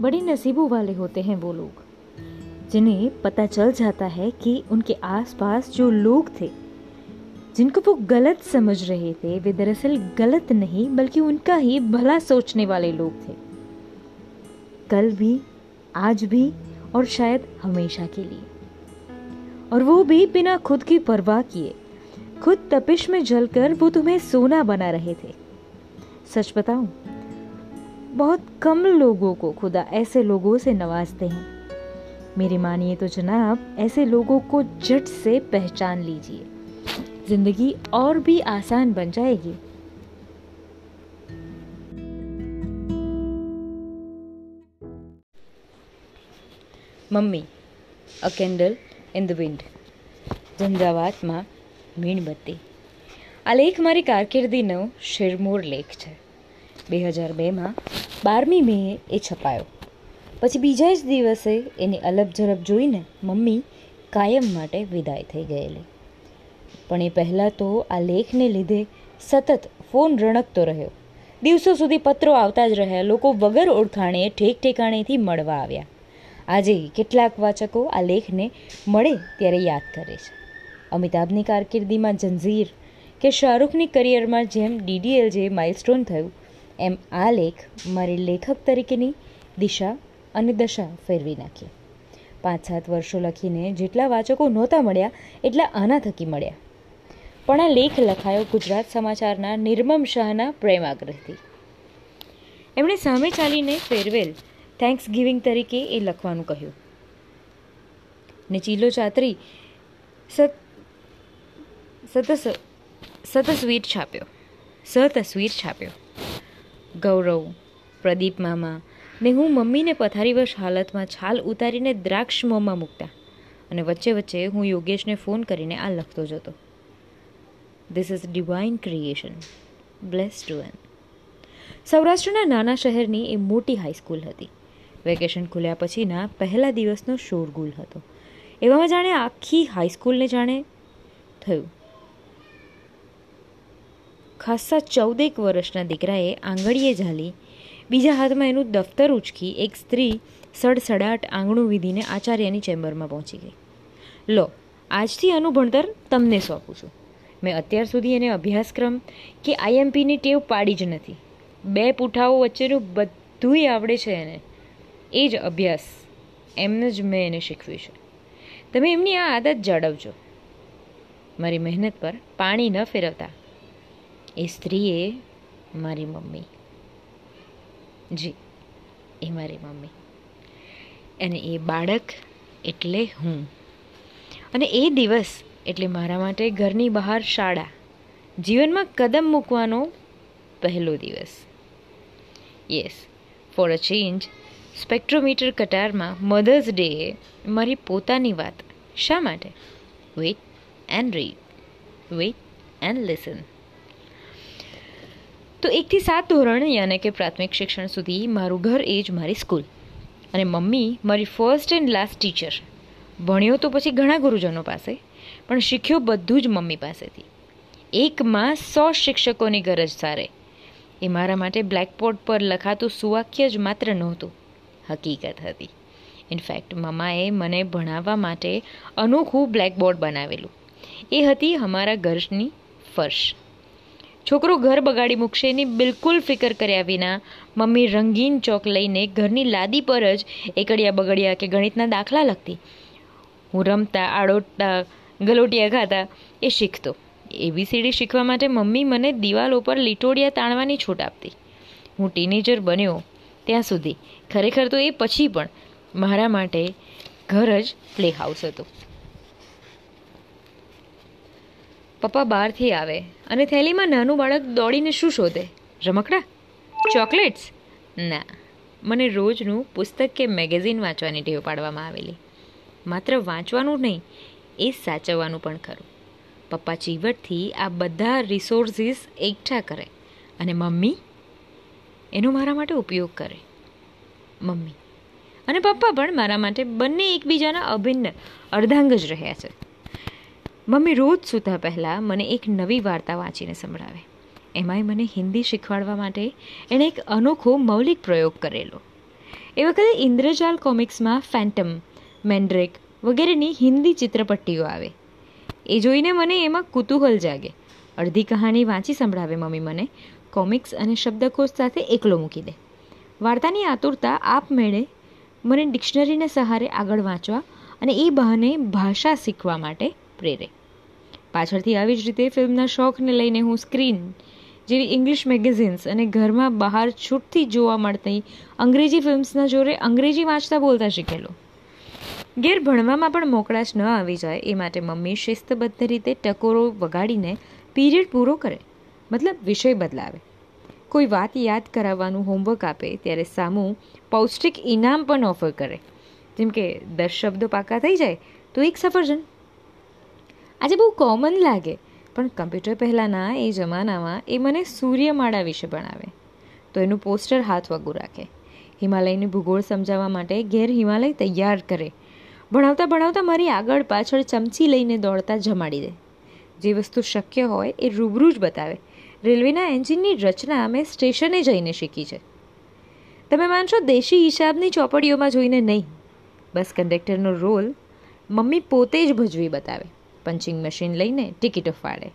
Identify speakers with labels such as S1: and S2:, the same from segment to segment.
S1: बड़े नसीबों वाले होते हैं वो लोग, जिन्हें पता चल जाता है कि उनके आसपास जो लोग थे, जिनको वो गलत समझ रहे थे, वे दरअसल गलत नहीं, बल्कि उनका ही भला सोचने वाले लोग थे। कल भी, आज भी, और शायद हमेशा के लिए। और वो भी बिना खुद की परवाह किए, खुद तपिश में जलकर वो तुम्हें सोना बना रहे थे। सच बताऊँ बहुत कम लोगों को खुदा ऐसे लोगों से नवाजते हैं मेरी मानिए तो जनाब ऐसे लोगों को जट से पहचान लीजिए जिंदगी और भी आसान बन जाएगी mummy a candle in the wind ઝંઝાવાતમાં મીણબત્તી આ લેખ મારી કારકિર્દીનો શિરમોર લેખ છે બે હજાર બેમાં બારમી મેએ એ છપાયો. પછી બીજા જ દિવસે એની અલબ ઝલપ જોઈને મમ્મી કાયમ માટે વિદાય થઈ ગયેલી. પણ એ પહેલાં તો આ લેખને લીધે સતત ફોન રણકતો રહ્યો. દિવસો સુધી પત્રો આવતા જ રહ્યા, લોકો વગર ઓળખાણે ઠેક ઠેકાણેથી મળવા આવ્યા. આજે કેટલાક વાચકો આ લેખને મળે ત્યારે યાદ કરે છે. અમિતાભની કારકિર્દીમાં જંઝીર કે શાહરૂખની કરિયરમાં જેમ ડીડીએલ જે માઇલસ્ટોન થયું એમ આ લેખ મારી લેખક તરીકેની દિશા અને દશા ફેરવી નાખી. પાંચ સાત વર્ષો લખીને જેટલા વાચકો નહોતા મળ્યા, એટલા આના થકી મળ્યા. પણ આ લેખ લખાયો ગુજરાત સમાચારના નિર્મમ શાહના પ્રેમાગ્રહથી. એમણે સામે ચાલીને ફેરવેલ થેન્ક્સ ગિવિંગ તરીકે એ લખવાનું કહ્યું. ને ચીલો ચાતરી સત સત સતસ્વીર છાપ્યો. સતસ્વીર છાપ્યો. ગૌરવ. પ્રદીપ મામા, ને હું મમ્મીને પથારીવશ હાલતમાં છાલ ઉતારીને દ્રાક્ષ મોંમાં મૂકતા અને વચ્ચે વચ્ચે હું યોગેશને ફોન કરીને આ લખતો જતો. This is divine creation bless to an સૌરાષ્ટ્રના નાના શહેરની એ મોટી હાઈસ્કૂલ હતી. વેકેશન ખુલ્યા પછીના પહેલા દિવસનો શોરગુલ હતો. એવામાં જાણે આખી હાઈસ્કૂલને જાણે થયું. ખાસ્સા ચૌદેક વર્ષના દીકરાએ આંગળીએ ઝાલી. બીજા હાથમાં એનું દફતર ઉચકી એક સ્ત્રી સડસડાટ આંગણું વિધીને આચાર્યની ચેમ્બરમાં પહોંચી ગઈ. લો, આજથી આનું ભણતર તમને સોંપું છું. મેં અત્યાર સુધી એને અભ્યાસક્રમ કે આઈએમપીની ટેવ પાડી જ નથી. બે પુઠાઓ વચ્ચેનું બધુંય આવડે છે એને. એ જ અભ્યાસ. એમને જ મેં એને શીખવ્યું છે. તમે એમની આ આદત જાળવજો મારી મહેનત પર પાણી ન ફેરવતા એ સ્ત્રીએ મારી મમ્મી. જી, એ મારી મમ્મી. અને એ બાળક એટલે હું. અને એ દિવસ એટલે મારા માટે ઘરની બહાર શાળા. જીવનમાં કદમ મૂકવાનો પહેલો દિવસ. Yes for a change spectrometer કટારમાં mothers ડેએ મારી પોતાની વાત. શા માટે? Wait and read wait and listen તો એકથી સાત ધોરણ યાને કે પ્રાથમિક શિક્ષણ સુધી મારું ઘર એ જ મારી સ્કૂલ. અને મમ્મી મારી ફર્સ્ટ એન્ડ લાસ્ટ ટીચર ભણ્યો તો પછી ઘણા ગુરુજનો પાસે, પણ શીખ્યો બધું જ મમ્મી પાસેથી. એકમાં સો શિક્ષકોની ગરજ સારે. એ મારા માટે બ્લેકબોર્ડ પર લખાતું સુવાક્ય જ માત્ર નહોતું. હકીકત હતી. ઇનફેક્ટ મમાએ મને ભણાવવા માટે અનોખું બ્લેકબોર્ડ બનાવેલું. એ હતી અમારા ઘરની ફર્શ. છોકરો ઘર બગાડી મૂકશે એની બિલકુલ ફિકર કર્યા વિના મમ્મી રંગીન ચોક લઈને ઘરની લાદી પર જ એકડિયા બગડિયા કે ગણિતના દાખલા લખતી. હું રમતા, આડોટતા, ગલોટિયા ખાતા એ શીખતો. એબીસીડી શીખવા માટે મમ્મી મને દિવાલ ઉપર લીટોડિયા તાણવાની છૂટ આપતી. હું ટીનેજર બન્યો ત્યાં સુધી. ખરેખર તો એ પછી પણ મારા માટે ઘર જ પ્લે હાઉસ હતું. પપ્પા બહારથી આવે અને થેલીમાં નાનું બાળક દોડીને શું શોધે? રમકડા? ચોકલેટ્સ? ના. મને રોજનું પુસ્તક કે મેગેઝિન વાંચવાની ટેવ પાડવામાં આવેલી. માત્ર વાંચવાનું નહીં, એ સાચવવાનું પણ ખરું. પપ્પા ચીવટથી આ બધા રિસોર્સિસ એકઠા કરે અને મમ્મી એનો મારા માટે ઉપયોગ કરે. મમ્મી અને પપ્પા પણ મારા માટે બંને એકબીજાના અભિન્ન, અર્ધાંગ જ રહ્યા છે. મમ્મી રોજ સૂતા પહેલાં મને એક નવી વાર્તા વાંચીને સંભળાવે. એમાંય મને હિન્દી શીખવાડવા માટે એણે એક અનોખો મૌલિક પ્રયોગ કરેલો. એ વખતે ઇન્દ્રજાલ કોમિક્સમાં ફેન્ટમ, મેન્ડ્રેક વગેરેની હિન્દી ચિત્રપટ્ટીઓ આવે. એ જોઈને મને એમાં કુતૂહલ જાગે. અડધી કહાણી વાંચી સંભળાવે મમ્મી મને, કોમિક્સ અને શબ્દકોશ સાથે એકલો મૂકી દે. વાર્તાની આતુરતા આપમેળે મને ડિક્શનરીને સહારે આગળ વાંચવા અને એ બહાને ભાષા શીખવા માટે પ્રેરે પાછળથી આવી જ રીતે ફિલ્મના શોખને લઈને હું સ્ક્રીન જેવી ઇંગ્લિશ મેગેઝિન્સ અને ઘરમાં બહાર છૂટથી જોવા મળતી અંગ્રેજી ફિલ્મ્સના જોરે અંગ્રેજી વાંચતા બોલતા શીખેલો. ઘેર ભણવામાં પણ મોકળાશ ન આવી જાય એ માટે મમ્મી શિસ્તબદ્ધ રીતે ટકોરો વગાડીને પીરિયડ પૂરો કરે, મતલબ વિષય બદલાવે. કોઈ વાત યાદ કરાવવાનું હોમવર્ક આપે ત્યારે સામું પૌષ્ટિક ઇનામ પણ ઓફર કરે. જેમ કે દસ શબ્દો પાકા થઈ જાય તો એક સફરજન. આજે બહુ કોમન લાગે. પણ કમ્પ્યુટર પહેલાંના એ જમાનામાં એ મને સૂર્યમાળા વિશે ભણાવે. તો એનું પોસ્ટર હાથ વગું રાખે. હિમાલયની ભૂગોળ સમજાવવા માટે ઘેર હિમાલય તૈયાર કરે. ભણાવતા ભણાવતા મારી આગળ પાછળ ચમચી લઈને દોડતા જમાડી દે. જે વસ્તુ શક્ય હોય એ રૂબરૂ જ બતાવે. રેલવેના એન્જિનની રચના મેં સ્ટેશને જઈને શીખી છે. તમે માનશો દેશી હિસાબની ચોપડીઓમાં જોઈને નહીં. બસ કંડક્ટરનો રોલ મમ્મી પોતે જ ભજવી બતાવે. પંચિંગ મશીન લઈને ટિકિટો ફાડે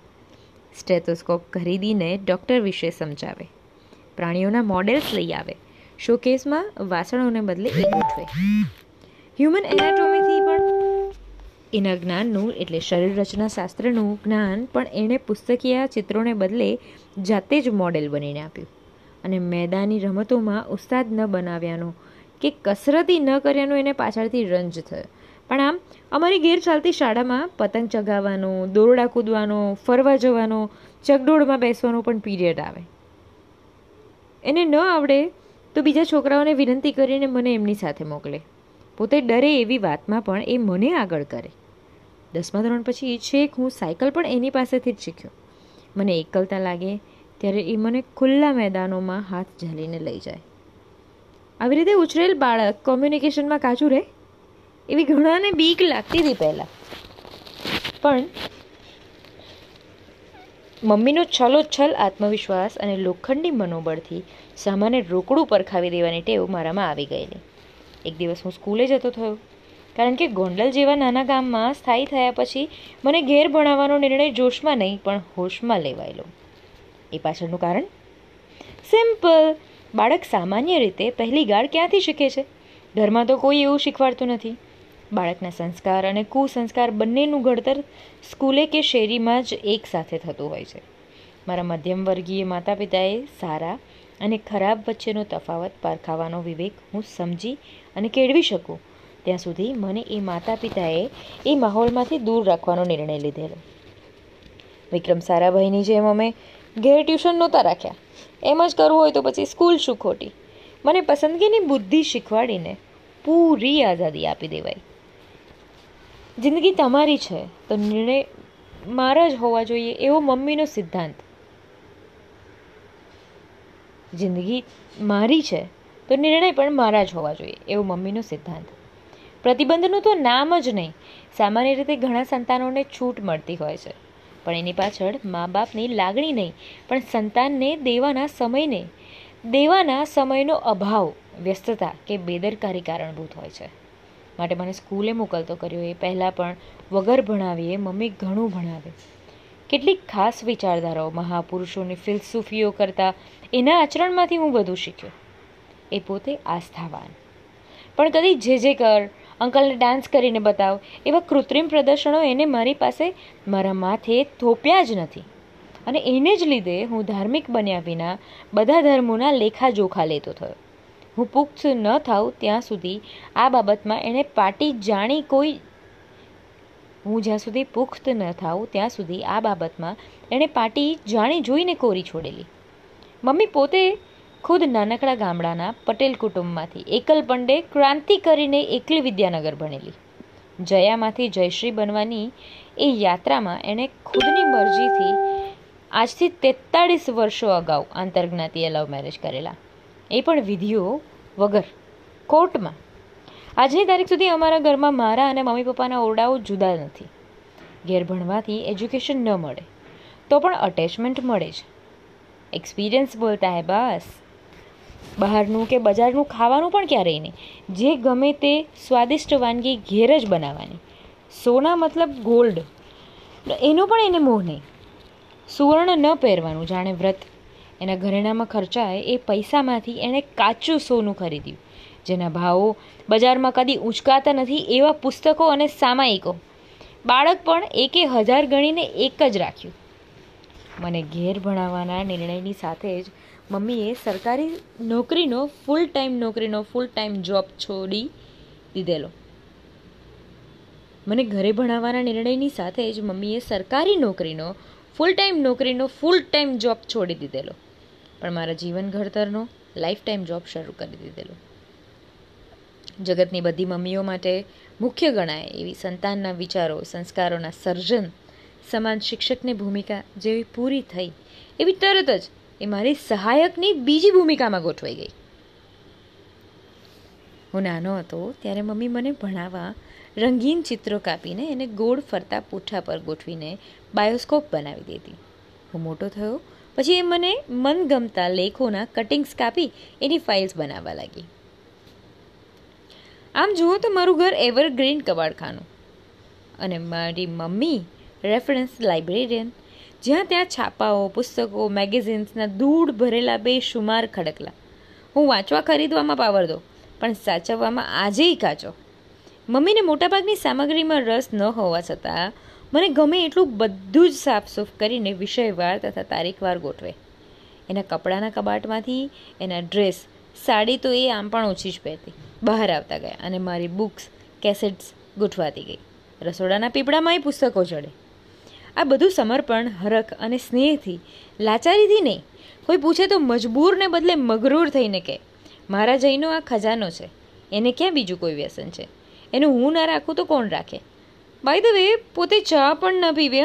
S1: સ્ટેથોસ્કોપ ખરીદીને ડૉક્ટર વિશે સમજાવે. પ્રાણીઓના મોડેલ્સ લઈ આવે. શોકેસમાં વાસણોને બદલે એ ગોઠવે હ્યુમન એનાટોમીથી પણ એના જ્ઞાનનું, એટલે શરીર રચના શાસ્ત્રનું જ્ઞાન, પણ એણે પુસ્તકીય ચિત્રોને બદલે જાતે જ મોડેલ બનીને આપ્યું. અને મેદાની રમતોમાં ઉસ્તાદ ન બનાવ્યાનો કે કસરતી ન કર્યાનો એને પાછળથી રંજ થયો. પણ આમ, અમારી ઘેર ચાલતી શાળામાં પતંગ ચગાવવાનો, દોરડા કૂદવાનો, ફરવા જવાનો ચગડોળમાં બેસવાનો પણ પીરિયડ આવે. એને ન આવડે તો બીજા છોકરાઓને વિનંતી કરીને મને એમની સાથે મોકલે. પોતે ડરે એવી વાતમાં પણ એ મને આગળ કરે. દસમા ધોરણ પછી છેક હું સાયકલ પણ એની પાસેથી જ શીખ્યો. મને એકલતા લાગે ત્યારે એ મને ખુલ્લા મેદાનોમાં હાથ ઝાલીને લઈ જાય. આવી રીતે ઉછરેલ બાળક કોમ્યુનિકેશનમાં કાચું રહે? એવી ઘણાને બીક લાગતી હતી પહેલાં. પણ મમ્મીનો છલોછલ આત્મવિશ્વાસ અને લોખંડી મનોબળથી સામાન્ય રોકડું પરખાવી દેવાની ટેવ મારામાં આવી ગયેલી. એક દિવસ હું સ્કૂલે જતો થયો. કારણ કે ગોંડલ જેવા નાના ગામમાં સ્થાયી થયા પછી મને ઘેર ભણાવવાનો નિર્ણય જોશમાં નહીં, પણ હોશમાં લેવાયેલો. એ પાછળનું કારણ? સિમ્પલ. બાળક સામાન્ય રીતે પહેલી ગાળ ક્યાંથી શીખે છે? ઘરમાં તો કોઈ એવું શીખવાડતું નથી. બાળકના સંસ્કાર અને કુસંસ્કાર બંનેનું ઘડતર સ્કૂલે કે શેરીમાં જ એક સાથે થતું હોય છે. મારા મધ્યમ વર્ગીય માતા પિતાએ સારા અને ખરાબ વચ્ચેનો તફાવત પારખાવાનો વિવેક હું સમજી અને કેળવી શકું. ત્યાં સુધી મને એ માતા પિતાએ એ માહોલમાંથી દૂર રાખવાનો નિર્ણય લીધેલો. વિક્રમ સારાભાઈની જેમ અમે ઘેર ટ્યુશન નહોતા રાખ્યા. એમ જ કરવું હોય તો પછી સ્કૂલ શું ખોટી? મને પસંદગીની બુદ્ધિ શીખવાડીને પૂરી આઝાદી આપી દેવાય જિંદગી તમારી છે, તો નિર્ણય મારા જ હોવા જોઈએ એવો મમ્મીનો સિદ્ધાંત. જિંદગી મારી છે, તો નિર્ણય પણ મારા જ હોવા જોઈએ એવો મમ્મીનો સિદ્ધાંત. પ્રતિબંધનું તો નામ જ નહીં. સામાન્ય રીતે ઘણા સંતાનોને છૂટ મળતી હોય છે. પણ એની પાછળ મા બાપની લાગણી નહીં, પણ સંતાનને દેવાના સમયને દેવાના સમયનો અભાવ, વ્યસ્તતા કે બેદરકારી કારણભૂત હોય છે. માટે મને સ્કૂલે મોકલતો કર્યો. એ પહેલાં પણ વગર ભણાવીએ મમ્મી ઘણું ભણાવે. કેટલીક ખાસ વિચારધારાઓ મહાપુરુષોની ફિલસૂફીઓ કરતાં એના આચરણમાંથી હું બધું શીખ્યો. એ પોતે આસ્થાવાન. પણ કદી જે જે કર, અંકલને ડાન્સ કરીને બતાવ, એવા કૃત્રિમ પ્રદર્શનો એને મારી પાસે મારા માથે થોપ્યા જ નથી. અને એને જ લીધે હું ધાર્મિક બન્યા વિના બધા ધર્મોના લેખાજોખા લેતો થયો. હું પુખ્ત ન થાઉં ત્યાં સુધી આ બાબતમાં એણે પાટી જાણી કોઈ હું જ્યાં સુધી પુખ્ત ન થાઉં ત્યાં સુધી આ બાબતમાં એણે પાટી જાણી જોઈને કોરી છોડેલી. મમ્મી પોતે ખુદ નાનકડા ગામડાના પટેલ કુટુંબમાંથી એકલ પંડે ક્રાંતિ કરીને એકલી વિદ્યાનગર ભણેલી. જયામાંથી જયશ્રી બનવાની એ યાત્રામાં એણે ખુદની મરજીથી આજથી તેતાળીસ વર્ષો અગાઉ આંતરજ્ઞાતીય લવ મેરેજ કરેલા. એ પણ વિધિઓ વગર. કોર્ટમાં. આજની તારીખ સુધી અમારા ઘરમાં મારા અને મમ્મી પપ્પાના ઓરડાઓ જુદા નથી. ઘેર ભણવાથી એજ્યુકેશન ન મળે, તો પણ અટેચમેન્ટ મળે છે એક્સપિરિયન્સ બોલતા હે બસ. બહારનું કે બજારનું ખાવાનું પણ ક્યારેય નહીં. જે ગમે તે સ્વાદિષ્ટ વાનગી ઘેર જ બનાવવાની. સોના મતલબ ગોલ્ડ. એનો પણ એને મોહ નહીં. સુવર્ણ ન પહેરવાનું, જાણે વ્રત. એના ઘરેણામાં ખર્ચાય એ પૈસામાંથી એણે કાચું સોનું ખરીદ્યું. જેના ભાવો બજારમાં કદી ઉંચકાતા નથી એવા પુસ્તકો અને સામાયિકો. બાળક પણ એકે હજાર ગણીને એક જ રાખ્યું. મને ઘેર ભણાવવાના નિર્ણયની સાથે જ મમ્મીએ સરકારી નોકરીનો ફૂલ ટાઈમ નોકરીનો ફૂલ ટાઈમ જોબ છોડી દીધેલો. મને ઘરે ભણાવવાના નિર્ણયની સાથે જ મમ્મીએ સરકારી નોકરીનો ફૂલ ટાઈમ નોકરીનો ફૂલ ટાઈમ જોબ છોડી દીધેલો. પણ મારા જીવન ઘડતરનો લાઈફ ટાઈમ જોબ શરૂ કરી દીધેલો. જગતની બધી મમ્મીઓ માટે મુખ્ય ગણાય એવી સંતાનના વિચારો, સંસ્કારોના સર્જન, સમાન શિક્ષકની ભૂમિકા જેવી પૂરી થઈ એવી તરત જ એ મારી સહાયકની બીજી ભૂમિકામાં ગોઠવાઈ ગઈ. હું નાનો હતો ત્યારે મમ્મી મને ભણાવવા રંગીન ચિત્રો કાપીને એને ગોળ ફરતા પૂઠા પર ગોઠવીને બાયોસ્કોપ બનાવી દેતી. હું મોટો થયો પછી એ મને મનગમતા લેખોના કટિંગ્સ કાપી એની ફાઇલ્સ બનાવવા લાગી. આમ જુઓ તો મારું ઘર એવરગ્રીન કબાડખાનું. અને મારી મમ્મી રેફરન્સ લાઇબ્રેરિયન જ્યાં ત્યાં છાપાઓ, પુસ્તકો મેગેઝિન્સના દૂધ ભરેલા બે શુમાર ખડકલા. હું વાંચવા ખરીદવામાં પાવર દો પણ સાચવવામાં આજેય કાચો. મમ્મીને મોટાભાગની સામગ્રીમાં રસ ન હોવા છતાં મને ગમે એટલું બધું જ સાફસૂફ કરીને વિષયવાર તથા તારીખવાર ગોઠવે. એના કપડાના કબાટમાંથી, એના ડ્રેસ, સાડી તો એ આમ પણ ઓછી જ પહેરતી. બહાર આવતા ગયા અને મારી બુક્સ, કેસેટ્સ ગોઠવાતી ગઈ. રસોડાના પીપળામાંય પુસ્તકો ચડે આ બધું સમર્પણ, હરખ અને સ્નેહથી, લાચારીથી નહીં. કોઈ પૂછે તો મજબૂરને બદલે મગરૂર થઈને કહે, મારા જઈનો આ ખજાનો છે. એને ક્યાં બીજું કોઈ વ્યસન છે? એનું હું ના રાખું તો કોણ રાખે? બાય ધ વે પોતે ચા પણ ન પીવે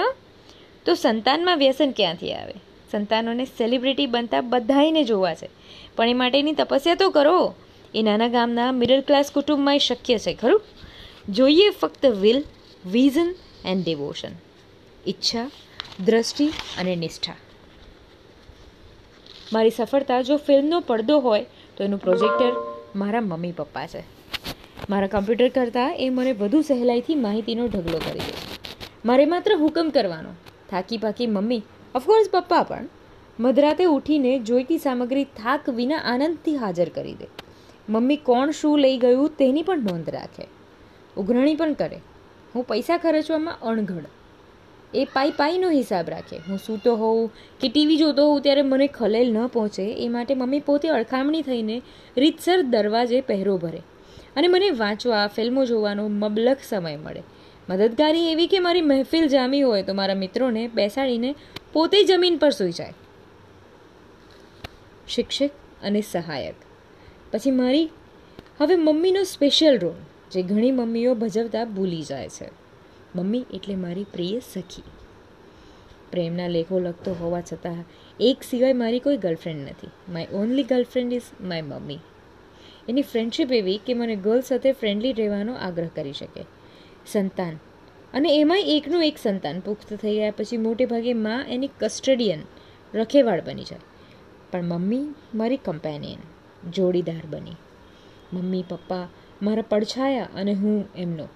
S1: તો સંતાનમાં વ્યસન ક્યાંથી આવે? સંતાનોને સેલિબ્રિટી બનતા બધાને જોવા છે. પણ એ માટેની તપસ્યા તો કરો. એ નાના ગામના મિડલ ક્લાસ કુટુંબમાં શક્ય છે, ખરું? જોઈએ ફક્ત વિલ વિઝન એન્ડ ડિવોશન ઈચ્છા, દ્રષ્ટિ અને નિષ્ઠા. મારી સફળતા જો ફિલ્મનો પડદો હોય, તો એનું પ્રોજેક્ટર મારા મમ્મી પપ્પા છે. મારા કમ્પ્યુટર કરતાં એ મને વધુ સહેલાઈથી માહિતીનો ઢગલો કરી દે મારે માત્ર હુકમ કરવાનો. થાકી પાકી મમ્મી ઓફકોર્સ પપ્પા પણ, મધરાતે ઉઠીને જોઈતી સામગ્રી થાક વિના આનંદથી હાજર કરી દે. મમ્મી કોણ શું લઈ ગયું તેની પણ નોંધ રાખે. ઉઘરાણી પણ કરે. હું પૈસા ખર્ચવામાં અણઘડ. એ પાઈ પાઈનો હિસાબ રાખે. હું સૂતો હોઉં કે ટીવી જોતો હોઉં ત્યારે મને ખલેલ ન પહોંચે. એ માટે મમ્મી પોતે અડખામણી થઈને રીતસર દરવાજે પહેરો ભરે. અને મને વાંચવા, ફિલ્મો જોવાનો મબલક સમય મળે. મદદગારી એવી કે મારી મહેફિલ જામી હોય તો મારા મિત્રોને બેસાડીને પોતે જમીન પર સૂઈ જાય. શિક્ષક અને સહાયક. પછી મારી હવે મમ્મીનો સ્પેશિયલ રોલ જે ઘણી મમ્મીઓ ભજવતા ભૂલી જાય છે. મમ્મી એટલે મારી પ્રિય સખી. પ્રેમના લેખો લખતો હોવા છતાં એક સિવાય મારી કોઈ ગર્લફ્રેન્ડ નથી. My only girlfriend is my mummy any friendship એવી કે મને ગર્લ સાથે ફ્રેન્ડલી રહેવાનો આગ્રહ કરી શકે. સંતાન. અને એમાંય એકનું એક સંતાન પુખ્ત થઈ ગયા પછી મોટે ભાગે મા એની કસ્ટડિયન રખેવાળ બની જાય. પણ મમ્મી મારી કમ્પેનિયન જોડીદાર બની. મમ્મી, પપ્પા મારા પડછાયા અને હું એમનો.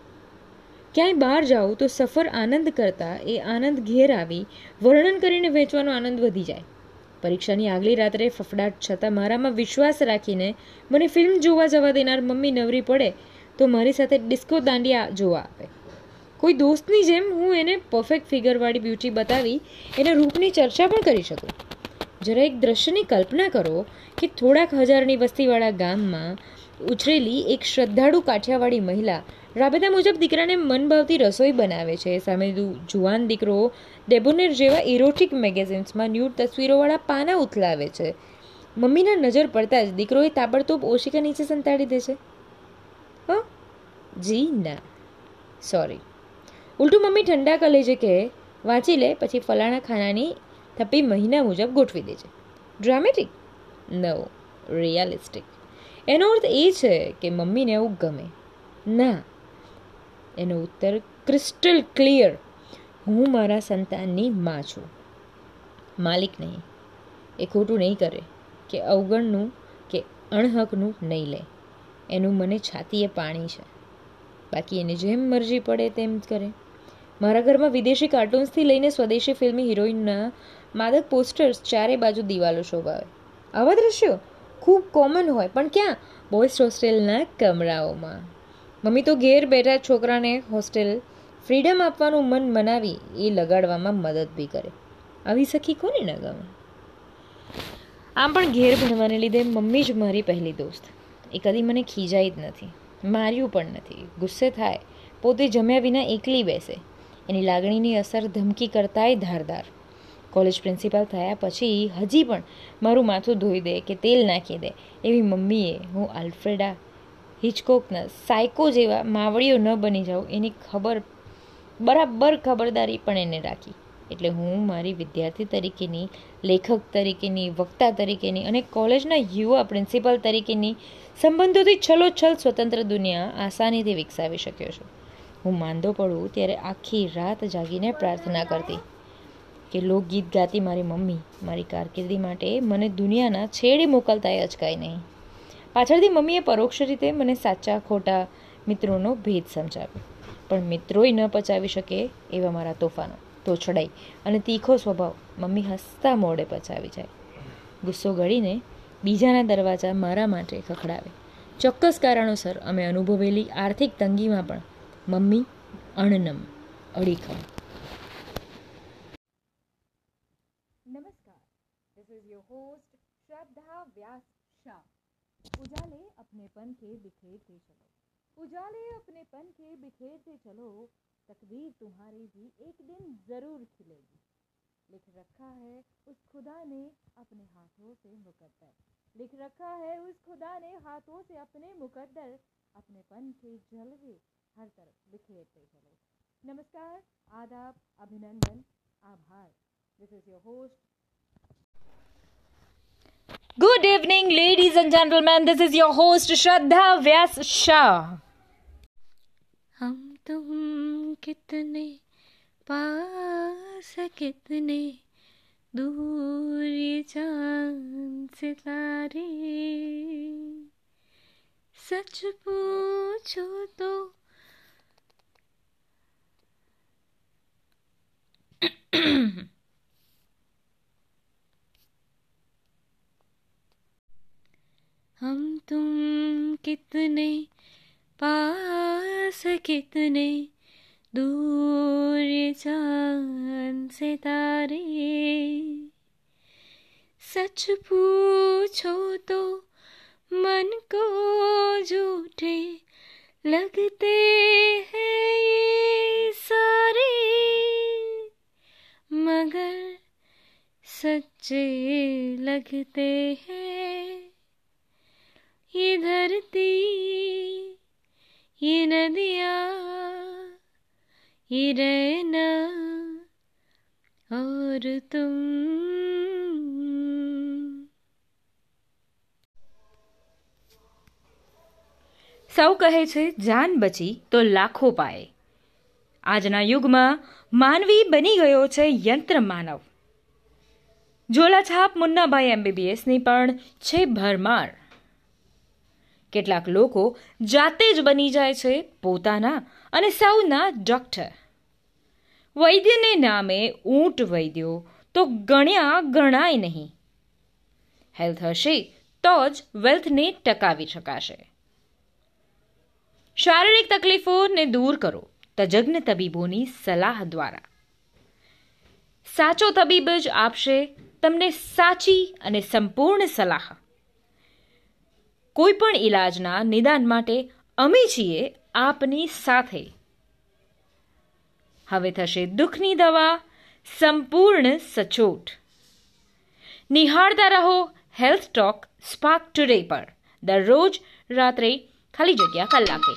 S1: ક્યાંય બહાર જાઉં તો સફર આનંદ કરતાં એ આનંદ ઘેર આવી, વર્ણન કરીને વેચવાનો આનંદ વધી જાય. પરીક્ષાની આગલી રાત્રે ફફડાટ છતાં મારામાં વિશ્વાસ રાખીને મને ફિલ્મ જોવા જવા દેનાર મમ્મી નવરી પડે તો મારી સાથે ડિસ્કો દાંડિયા જોવા આવે. કોઈ દોસ્તની જેમ હું એને પરફેક્ટ ફિગરવાળી બ્યુટી બતાવી, એના રૂપની ચર્ચા પણ કરી શકું. જરા એક દ્રશ્યની કલ્પના કરો કે થોડાક હજારની વસ્તીવાળા ગામમાં ઉછરેલી એક શ્રદ્ધાળુ કાઠિયાવાડી મહિલા રાબેતા મુજબ દીકરાને મન ભાવતી રસોઈ બનાવે છે. સામે જુવાન દીકરો ડેબોનેર જેવા ઇરોટિક મેગેઝિન્સમાં ન્યૂડ તસવીરોવાળા પાના ઉથલાવે છે. મમ્મીના નજર પડતા જ દીકરોએ તાબડતોબ ઓશિકા નીચે સંતાડી દે છે. હ? જી ના. સોરી ઉલટું મમ્મી ઠંડા કલેજે કે વાંચી લે, પછી ફલાણા ખાનાની થપ્પી મહિના મુજબ ગોઠવી દે છે. ડ્રામેટિક નો રિયાલિસ્ટિક એનો અર્થ એ છે કે મમ્મીને એવું ગમે. ના. એનો ઉત્તર ક્રિસ્ટલ ક્લિયર હું મારા સંતાનની માં છું. માલિક નહીં. એ ખોટું નહીં કરે કે અવગણનું કે અણહકનું નહીં લે. એનું મને છાતીએ પાણી છે. બાકી એને જેમ મરજી પડે તેમ કરે. મારા ઘરમાં વિદેશી કાર્ટૂન્સથી લઈને સ્વદેશી ફિલ્મી હિરોઈનના માદક પોસ્ટર્સ ચારે બાજુ દિવાલો શોભાવે. આવા દ્રશ્યો ખૂબ કોમન હોય, પણ ક્યાં? બોયઝ હોસ્ટેલના કમરાઓમાં. મમ્મી તો ઘેર બેઠા છોકરાને હોસ્ટેલ ફ્રીડમ આપવાનું મન મનાવી એ લગાડવામાં મદદ બી કરે. આવી સખી કોને ન ગમે? આમ પણ ઘેર ભણવાને લીધે મમ્મી જ મારી પહેલી દોસ્ત. એ કદી મને ખીજાઈ જ નથી. માર્યું પણ નથી. ગુસ્સે થાય. પોતે જમ્યા વિના એકલી બેસે. એની લાગણીની અસર ધમકી કરતાંય ધારદાર. કોલેજ પ્રિન્સિપાલ થયા પછી હજી પણ મારું માથું ધોઈ દે કે તેલ નાખી દે એવી મમ્મીએ હું આલ્ફ્રેડા હિચકોકના સાયકો જેવા માવડીઓ ન બની જાઉં એની ખબર બરાબર ખબરદારી પણ એને રાખી. એટલે હું મારી વિદ્યાર્થી તરીકેની, લેખક તરીકેની, વક્તા તરીકેની અને કોલેજના યુવા પ્રિન્સિપાલ તરીકેની સંબંધોથી છલોછલ સ્વતંત્ર દુનિયા આસાનીથી વિકસાવી શક્યો છું. હું માંદો પડું ત્યારે આખી રાત જાગીને પ્રાર્થના કરતી કે લોકગીત ગાતી મારી મમ્મી, મારી કારકિર્દી માટે મને દુનિયાના છેડે મોકલતાય અચકાય નહીં. પાછળથી મમ્મીએ પરોક્ષ રીતે મને સાચા ખોટા મિત્રોનો ભેદ સમજાવ્યો. પણ મિત્રોય ન પચાવી શકે એવા મારા તોફાનો તોછડાઈ અને તીખો સ્વભાવ મમ્મી હસતા મોડે પચાવી જાય ગુસ્સો ગળીને બીજાના દરવાજા મારા માટે ખખડાવે ચોક્કસ કારણોસર અમે અનુભવેલી આર્થિક તંગીમાં પણ મમ્મી અણનમ અડીખમ
S2: नमस्कार this is your host Shraddha Vyas Shah उजाले अपनेपन के बिखेरते चलो उजाले अपनेपन के बिखेरते चलो, तकदीर तुम्हारी भी एक दिन ज़रूर खिलेगी। लिख रखा है उस खुदा ने अपने हाथों से मुकद्दर। लिख रखा है उस खुदा ने हाथों से अपने मुकद्दर। अपनेपन के जलवे हर तरफ़ बिखेरते चलो। नमस्कार, आदाब, अभिनंदन, आभार। This is your host.
S1: Good evening, ladies and gentlemen. This is your host Shraddha Vyas Shah.
S3: हम तुम कितने पास कितने दूर जान सितारे सच पूछो तो हम तुम कितने पास कितने दूर जान से तारे सच पूछो तो मन को झूठे लगते हैं ये सारे। मगर सच्चे लगते हैं ये धरती ये नदियाँ ये रहना और तुम
S1: સૌ કહે છે જાન બચી તો લાખો પાએ આજના યુગમાં માનવી બની ગયો છે યંત્ર માનવ ઝોલાછાપ મુન્નાભાઈ એમબીબીએસની પણ છે ભરમાર કેટલાક લોકો જાતે જ બની જાય છે પોતાના અને સૌના ડોક્ટર. વૈદ્યને નામે ઊંટ વૈદ્યો તો ગણ્યા ગણાય નહીં. હેલ્થ હશે તો જ વેલ્થને ટકાવી શકાશે. શારીરિક તકલીફોને દૂર કરો, તજજ્ઞ તબીબોની સલાહ દ્વારા. સાચો તબીબ જ આપશે તમને સાચી અને સંપૂર્ણ સલાહ. કોઈ પણ ઈલાજના નિદાન માટે અમે છીએ આપની સાથે. હવે થશે દુઃખની દવા, સંપૂર્ણ સચોટ. નિહાળતા રહો હેલ્થ ટોક સ્પાર્ક ટુડે પર. દરરોજ રાત્રે ખાલી જગ્યા કલાકે.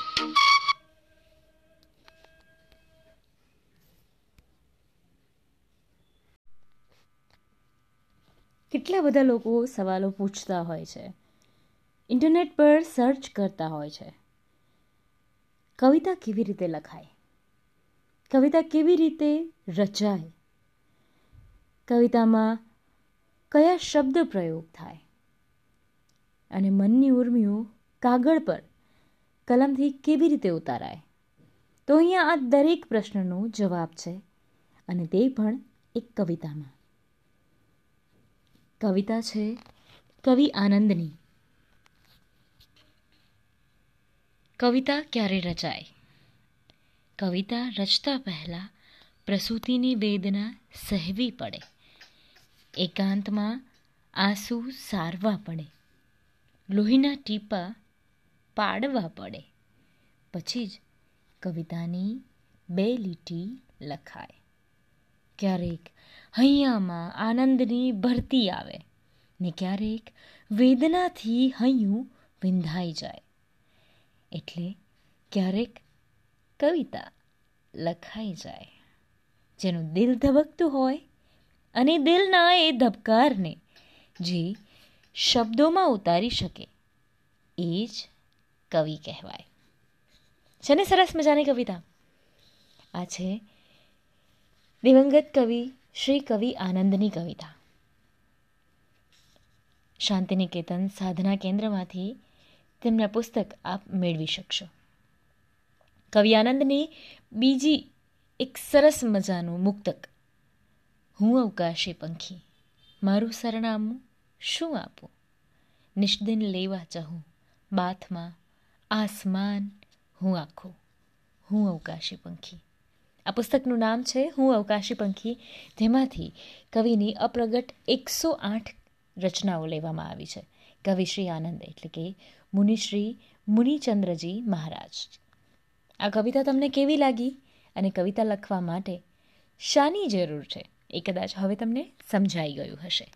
S1: કેટલા બધા લોકો સવાલો પૂછતા હોય છે. ઇન્ટરનેટ પર સર્ચ કરતા હોય છે. કવિતા કેવી રીતે લખાય? કવિતા કેવી રીતે રચાય? કવિતામાં કયા શબ્દ પ્રયોગ થાય? અને મનની ઉર્મિઓ કાગળ પર કલમથી કેવી રીતે ઉતારાય? તો અહીંયા આ દરેક પ્રશ્નનો જવાબ છે અને તે પણ એક કવિતામાં. કવિતા છે કવિ આનંદની. કવિતા ક્યારે રચાય? કવિતા રચતા પહેલાં પ્રસૂતિની વેદના સહેવી પડે. એકાંતમાં આંસુ સારવા પડે. લોહીના ટીપા પાડવા પડે. પછી જ કવિતાની બે લીટી લખાય. ક્યારેક હૈયામાં આનંદની ભરતી આવે ને ક્યારેક વેદનાથી હૈયું વિંધાઈ જાય. એટલે ક્યારેક કવિતા લખાઈ જાય. જેનું દિલ ધબકતું હોય અને દિલના એ ધબકારને જે શબ્દોમાં ઉતારી શકે, એ જ કવિ કહેવાય. છે ને સરસ મજાની કવિતા? આ છે દિવંગત કવિ શ્રી કવિ આનંદની કવિતા. શાંતિનિકેતન સાધના કેન્દ્રમાંથી તેમના પુસ્તક આપ મેળવી શકશો. કવિ આનંદની બીજી એક સરસ મજાનું મુક્તક, હું અવકાશી પંખી, મારું સરનામું શું આપું? નિષ્દિન લેવા ચહું, બાથમાં આસમાન હું આખું. હું અવકાશી પંખી. આ પુસ્તકનું નામ છે, હું અવકાશી પંખી જેમાંથી કવિની અપ્રગટ એકસો આઠ રચનાઓ લેવામાં આવી છે. કવિ શ્રી આનંદ એટલે કે મુનિશ્રી મુનિચંદ્રજી મહારાજ. આ કવિતા તમને કેવી લાગી અને કવિતા લખવા માટે શાની જરૂર છે એ કદાચ હવે તમને સમજાઈ ગયું હશે.